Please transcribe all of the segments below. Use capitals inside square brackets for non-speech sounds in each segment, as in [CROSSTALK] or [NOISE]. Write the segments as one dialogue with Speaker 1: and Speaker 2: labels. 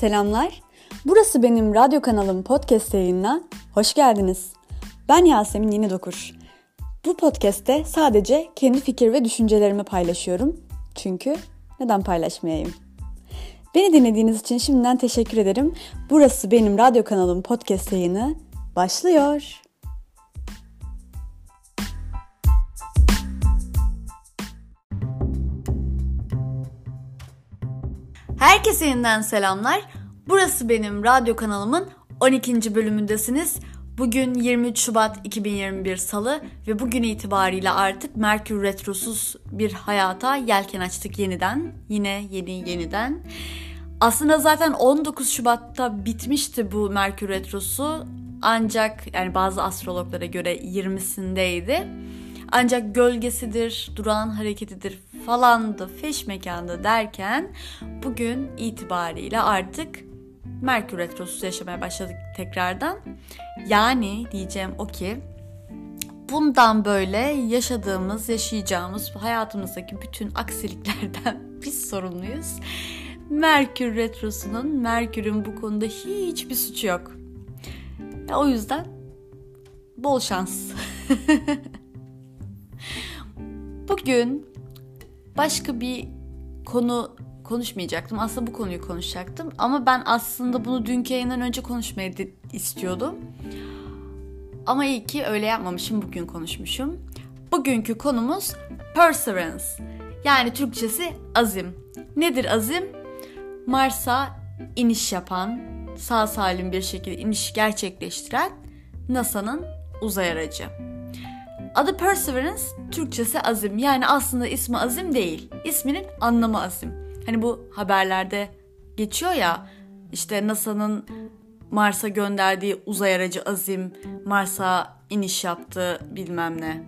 Speaker 1: Selamlar. Burası benim radyo kanalım podcast yayınına. Hoş geldiniz. Ben Yasemin Yeni Dokur. Bu podcast'te sadece kendi fikir ve düşüncelerimi paylaşıyorum. Çünkü neden paylaşmayayım? Beni dinlediğiniz için şimdiden teşekkür ederim. Burası benim radyo kanalım podcast yayını başlıyor. Herkese yeniden selamlar. Burası benim radyo kanalımın 12. bölümündesiniz. Bugün 23 Şubat 2021 Salı ve bugün itibariyle artık Merkür Retrosuz bir hayata yelken açtık yeniden. Yine yeni yeniden. Aslında zaten 19 Şubat'ta bitmişti bu Merkür Retrosu. Ancak yani bazı astrologlara göre 20'sindeydi. Ancak gölgesidir, durağan hareketidir falandı, feş mekanda derken bugün itibariyle artık Merkür Retrosu yaşamaya başladık tekrardan. Yani diyeceğim o ki bundan böyle yaşadığımız, yaşayacağımız hayatımızdaki bütün aksiliklerden [LAUGHS] biz sorumluyuz. Merkür Retrosu'nun, Merkür'ün bu konuda hiçbir suçu yok. Ya o yüzden bol şans. [LAUGHS] Bugün başka bir konu konuşmayacaktım. Aslında bu konuyu konuşacaktım. Ama ben aslında bunu dünkü yayından önce konuşmayı istiyordum. Ama iyi ki öyle yapmamışım. Bugün konuşmuşum. Bugünkü konumuz perseverance. Yani Türkçesi azim. Nedir azim? Mars'a iniş yapan, sağ salim bir şekilde iniş gerçekleştiren NASA'nın uzay aracı. Adı Perseverance, Türkçesi azim. Yani aslında ismi azim değil. İsminin anlamı azim. Hani bu haberlerde geçiyor ya işte NASA'nın Mars'a gönderdiği uzay aracı Azim Mars'a iniş yaptı bilmem ne.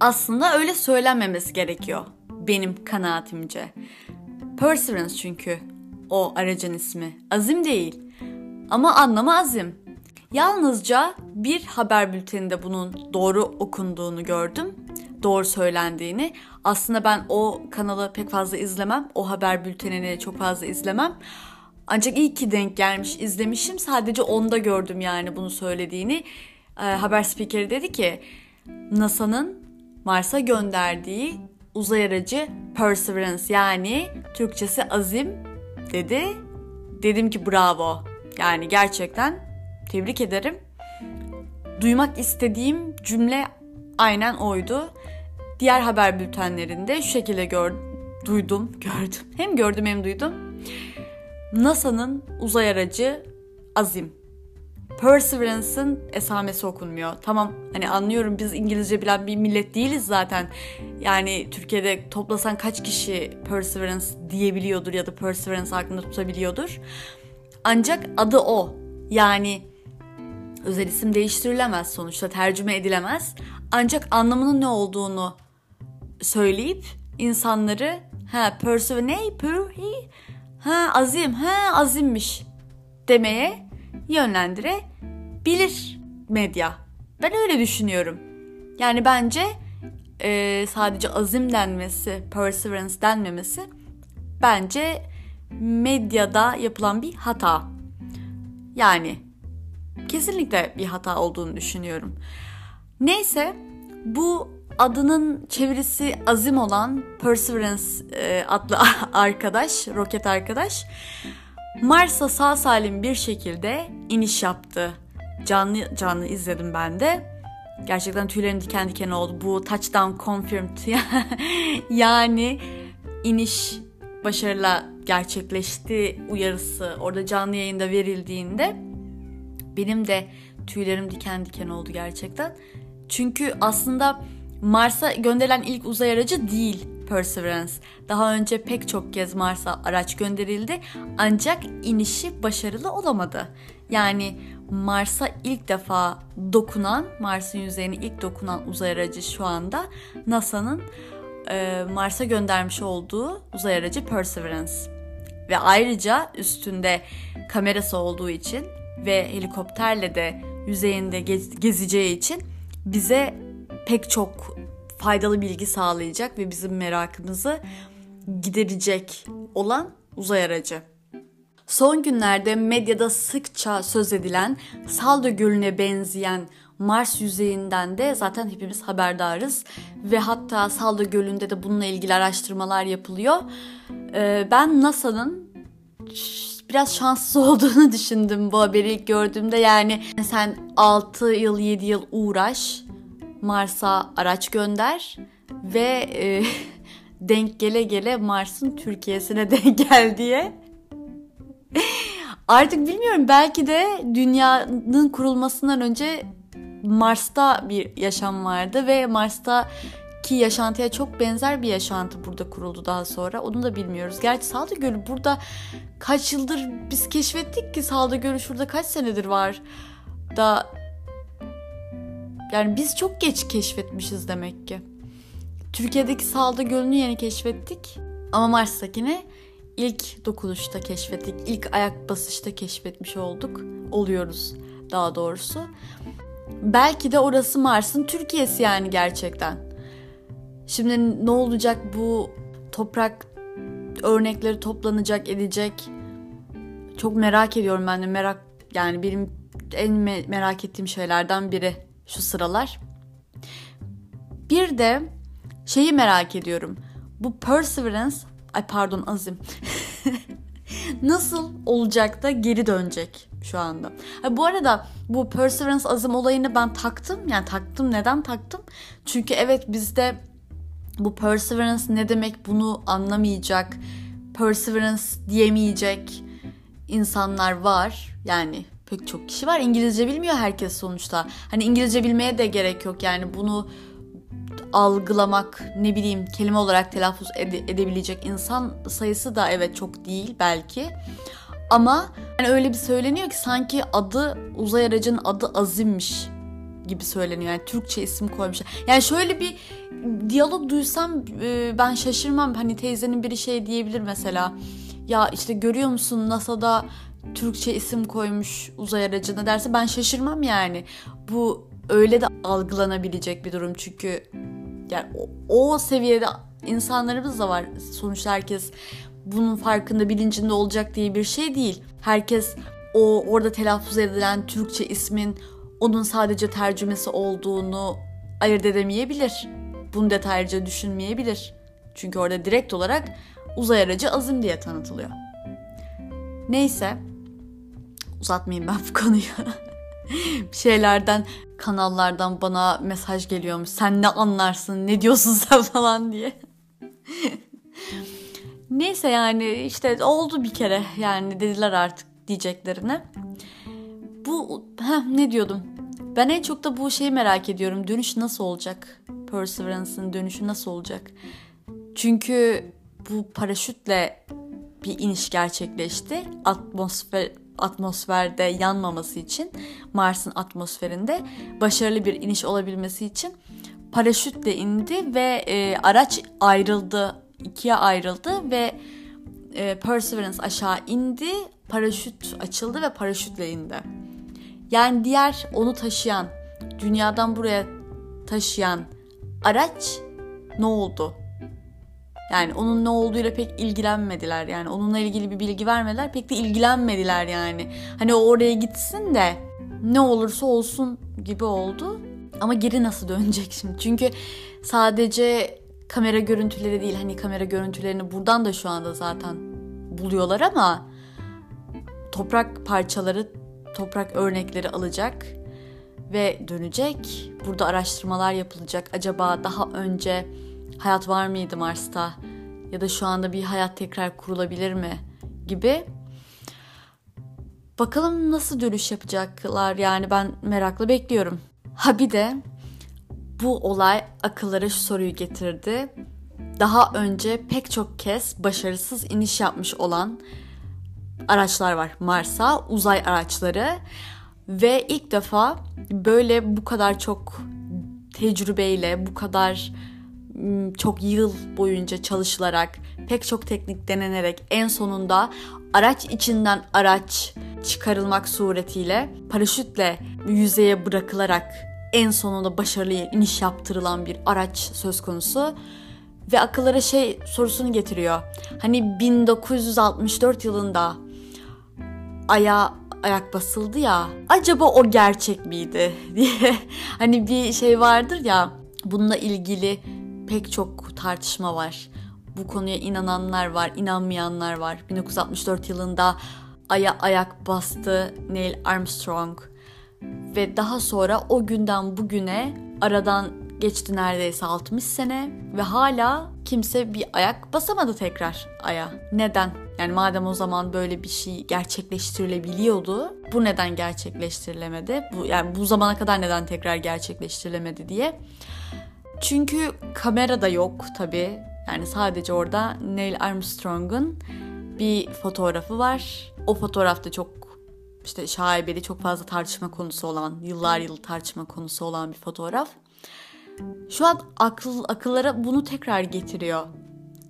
Speaker 1: Aslında öyle söylenmemesi gerekiyor benim kanaatimce. Perseverance çünkü o aracın ismi. Azim değil. Ama anlamı azim. Yalnızca bir haber bülteninde bunun doğru okunduğunu gördüm. Doğru söylendiğini. Aslında ben o kanalı pek fazla izlemem. O haber bültenini çok fazla izlemem. Ancak iyi ki denk gelmiş izlemişim. Sadece onda gördüm yani bunu söylediğini. E, haber spikeri dedi ki NASA'nın Mars'a gönderdiği uzay aracı Perseverance yani Türkçesi azim dedi. Dedim ki bravo. Yani gerçekten tebrik ederim. Duymak istediğim cümle aynen oydu. Diğer haber bültenlerinde şu şekilde gör, duydum, [LAUGHS] gördüm. Hem gördüm hem duydum. NASA'nın uzay aracı Azim. Perseverance'ın esamesi okunmuyor. Tamam hani anlıyorum biz İngilizce bilen bir millet değiliz zaten. Yani Türkiye'de toplasan kaç kişi Perseverance diyebiliyordur ya da Perseverance aklında tutabiliyordur. Ancak adı o. Yani özel isim değiştirilemez sonuçta tercüme edilemez. Ancak anlamının ne olduğunu söyleyip insanları ha persevere ne per ha azim ha azimmiş demeye yönlendirebilir medya. Ben öyle düşünüyorum. Yani bence e, sadece azim denmesi, perseverance denmemesi bence medyada yapılan bir hata. Yani kesinlikle bir hata olduğunu düşünüyorum. Neyse bu adının çevirisi azim olan Perseverance e, adlı [LAUGHS] arkadaş, roket arkadaş Mars'a sağ salim bir şekilde iniş yaptı. Canlı canlı izledim ben de. Gerçekten tüylerim diken diken oldu. Bu touchdown confirmed. [LAUGHS] yani iniş başarıyla gerçekleşti uyarısı orada canlı yayında verildiğinde benim de tüylerim diken diken oldu gerçekten. Çünkü aslında Mars'a gönderilen ilk uzay aracı değil Perseverance. Daha önce pek çok kez Mars'a araç gönderildi ancak inişi başarılı olamadı. Yani Mars'a ilk defa dokunan, Mars'ın yüzeyine ilk dokunan uzay aracı şu anda NASA'nın e, Mars'a göndermiş olduğu uzay aracı Perseverance. Ve ayrıca üstünde kamerası olduğu için ve helikopterle de yüzeyinde gez, gezeceği için bize pek çok faydalı bilgi sağlayacak ve bizim merakımızı giderecek olan uzay aracı. Son günlerde medyada sıkça söz edilen Saldo Gölü'ne benzeyen Mars yüzeyinden de zaten hepimiz haberdarız ve hatta Saldo Gölü'nde de bununla ilgili araştırmalar yapılıyor. Ee, ben NASA'nın biraz şanssız olduğunu [LAUGHS] düşündüm bu haberi ilk gördüğümde. Yani sen 6 yıl 7 yıl uğraş Mars'a araç gönder ve e, [LAUGHS] denk gele gele Mars'ın Türkiye'sine [LAUGHS] denk gel diye. Artık bilmiyorum belki de dünyanın kurulmasından önce Mars'ta bir yaşam vardı ve Mars'ta ki yaşantıya çok benzer bir yaşantı burada kuruldu daha sonra. Onu da bilmiyoruz. Gerçi Salda Gölü burada kaç yıldır biz keşfettik ki Salda Gölü şurada kaç senedir var. Da yani biz çok geç keşfetmişiz demek ki. Türkiye'deki Salda Gölü'nü yeni keşfettik. Ama Mars'takini ilk dokunuşta keşfettik. ilk ayak basışta keşfetmiş olduk. Oluyoruz daha doğrusu. Belki de orası Mars'ın Türkiye'si yani gerçekten. Şimdi ne olacak bu toprak örnekleri toplanacak edecek. Çok merak ediyorum ben de merak yani benim en me- merak ettiğim şeylerden biri şu sıralar. Bir de şeyi merak ediyorum. Bu Perseverance, ay pardon Azim. [LAUGHS] Nasıl olacak da geri dönecek şu anda. Ha, bu arada bu Perseverance Azim olayını ben taktım. Yani taktım neden taktım? Çünkü evet bizde bu Perseverance ne demek bunu anlamayacak, Perseverance diyemeyecek insanlar var. Yani pek çok kişi var. İngilizce bilmiyor herkes sonuçta. Hani İngilizce bilmeye de gerek yok. Yani bunu algılamak, ne bileyim kelime olarak telaffuz ede- edebilecek insan sayısı da evet çok değil belki. Ama yani öyle bir söyleniyor ki sanki adı uzay aracının adı Azim'miş gibi söyleniyor. Yani Türkçe isim koymuşlar. Yani şöyle bir diyalog duysam e, ben şaşırmam. Hani teyzenin biri şey diyebilir mesela. Ya işte görüyor musun NASA'da Türkçe isim koymuş uzay aracına derse ben şaşırmam yani. Bu öyle de algılanabilecek bir durum çünkü yani o, o seviyede insanlarımız da var. Sonuçta herkes bunun farkında bilincinde olacak diye bir şey değil. Herkes o orada telaffuz edilen Türkçe ismin onun sadece tercümesi olduğunu ayırt edemeyebilir. Bunu detaylıca düşünmeyebilir. Çünkü orada direkt olarak uzay aracı Azim diye tanıtılıyor. Neyse uzatmayayım ben bu konuyu. [LAUGHS] bir şeylerden kanallardan bana mesaj geliyormuş. Sen ne anlarsın ne diyorsun [LAUGHS] sen falan diye. Neyse yani işte oldu bir kere yani dediler artık diyeceklerine. Bu heh, ne diyordum? Ben en çok da bu şeyi merak ediyorum. Dönüş nasıl olacak? Perseverance'ın dönüşü nasıl olacak? Çünkü bu paraşütle bir iniş gerçekleşti. Atmosfer atmosferde yanmaması için Mars'ın atmosferinde başarılı bir iniş olabilmesi için paraşütle indi ve e, araç ayrıldı ikiye ayrıldı ve e, Perseverance aşağı indi paraşüt açıldı ve paraşütle indi. Yani diğer onu taşıyan dünyadan buraya taşıyan araç ne oldu? Yani onun ne olduğuyla pek ilgilenmediler. Yani onunla ilgili bir bilgi vermediler. Pek de ilgilenmediler yani. Hani o oraya gitsin de ne olursa olsun gibi oldu. Ama geri nasıl dönecek şimdi? Çünkü sadece kamera görüntüleri değil. Hani kamera görüntülerini buradan da şu anda zaten buluyorlar ama toprak parçaları, toprak örnekleri alacak ve dönecek. Burada araştırmalar yapılacak. Acaba daha önce hayat var mıydı Mars'ta ya da şu anda bir hayat tekrar kurulabilir mi gibi. Bakalım nasıl dönüş yapacaklar yani ben merakla bekliyorum. Ha bir de bu olay akıllara şu soruyu getirdi. Daha önce pek çok kez başarısız iniş yapmış olan araçlar var Mars'a, uzay araçları ve ilk defa böyle bu kadar çok tecrübeyle, bu kadar çok yıl boyunca çalışılarak, pek çok teknik denenerek en sonunda araç içinden araç çıkarılmak suretiyle paraşütle yüzeye bırakılarak en sonunda başarılı iniş yaptırılan bir araç söz konusu. Ve akıllara şey sorusunu getiriyor. Hani 1964 yılında aya ayak basıldı ya. Acaba o gerçek miydi [LAUGHS] diye hani bir şey vardır ya. Bununla ilgili pek çok tartışma var. Bu konuya inananlar var, inanmayanlar var. 1964 yılında aya ayak bastı Neil Armstrong ve daha sonra o günden bugüne aradan geçti neredeyse 60 sene ve hala kimse bir ayak basamadı tekrar aya. Neden? Yani madem o zaman böyle bir şey gerçekleştirilebiliyordu, bu neden gerçekleştirilemedi? Bu yani bu zamana kadar neden tekrar gerçekleştirilemedi diye. Çünkü kamera da yok tabii. Yani sadece orada Neil Armstrong'un bir fotoğrafı var. O fotoğrafta çok işte şaibeli çok fazla tartışma konusu olan, yıllar yıl tartışma konusu olan bir fotoğraf. Şu an akıl akıllara bunu tekrar getiriyor.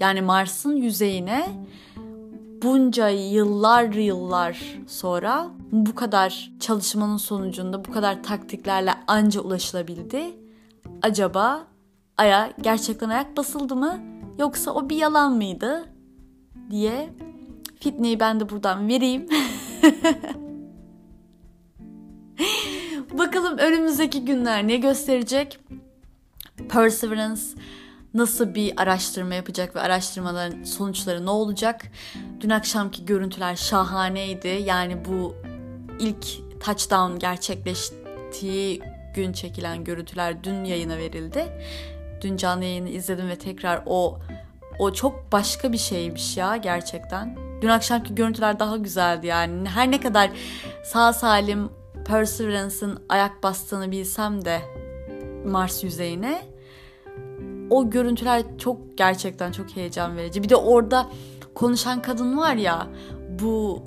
Speaker 1: Yani Mars'ın yüzeyine bunca yıllar yıllar sonra bu kadar çalışmanın sonucunda bu kadar taktiklerle anca ulaşılabildi. Acaba aya gerçekten ayak basıldı mı yoksa o bir yalan mıydı diye fitneyi ben de buradan vereyim. [LAUGHS] Bakalım önümüzdeki günler ne gösterecek? Perseverance nasıl bir araştırma yapacak ve araştırmaların sonuçları ne olacak? Dün akşamki görüntüler şahaneydi. Yani bu ilk touchdown gerçekleştiği gün çekilen görüntüler dün yayına verildi. Dün canlı yayını izledim ve tekrar o o çok başka bir şeymiş ya gerçekten. Dün akşamki görüntüler daha güzeldi yani. Her ne kadar sağ salim Perseverance'ın ayak bastığını bilsem de Mars yüzeyine o görüntüler çok gerçekten çok heyecan verici. Bir de orada konuşan kadın var ya bu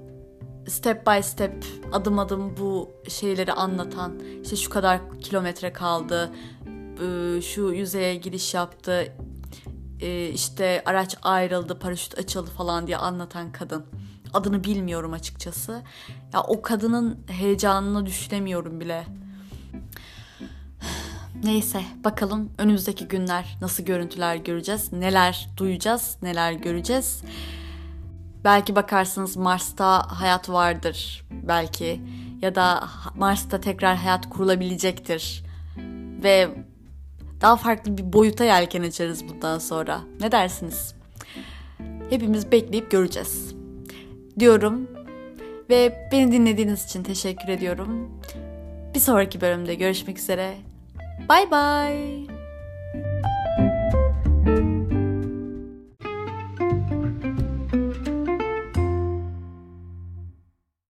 Speaker 1: step by step adım adım bu şeyleri anlatan işte şu kadar kilometre kaldı ıı, şu yüzeye giriş yaptı işte araç ayrıldı paraşüt açıldı falan diye anlatan kadın. Adını bilmiyorum açıkçası. Ya o kadının heyecanını düşünemiyorum bile Neyse bakalım önümüzdeki günler nasıl görüntüler göreceğiz, neler duyacağız, neler göreceğiz. Belki bakarsınız Mars'ta hayat vardır belki ya da Mars'ta tekrar hayat kurulabilecektir ve daha farklı bir boyuta yelken açarız bundan sonra. Ne dersiniz? Hepimiz bekleyip göreceğiz. Diyorum ve beni dinlediğiniz için teşekkür ediyorum. Bir sonraki bölümde görüşmek üzere. Bye bye.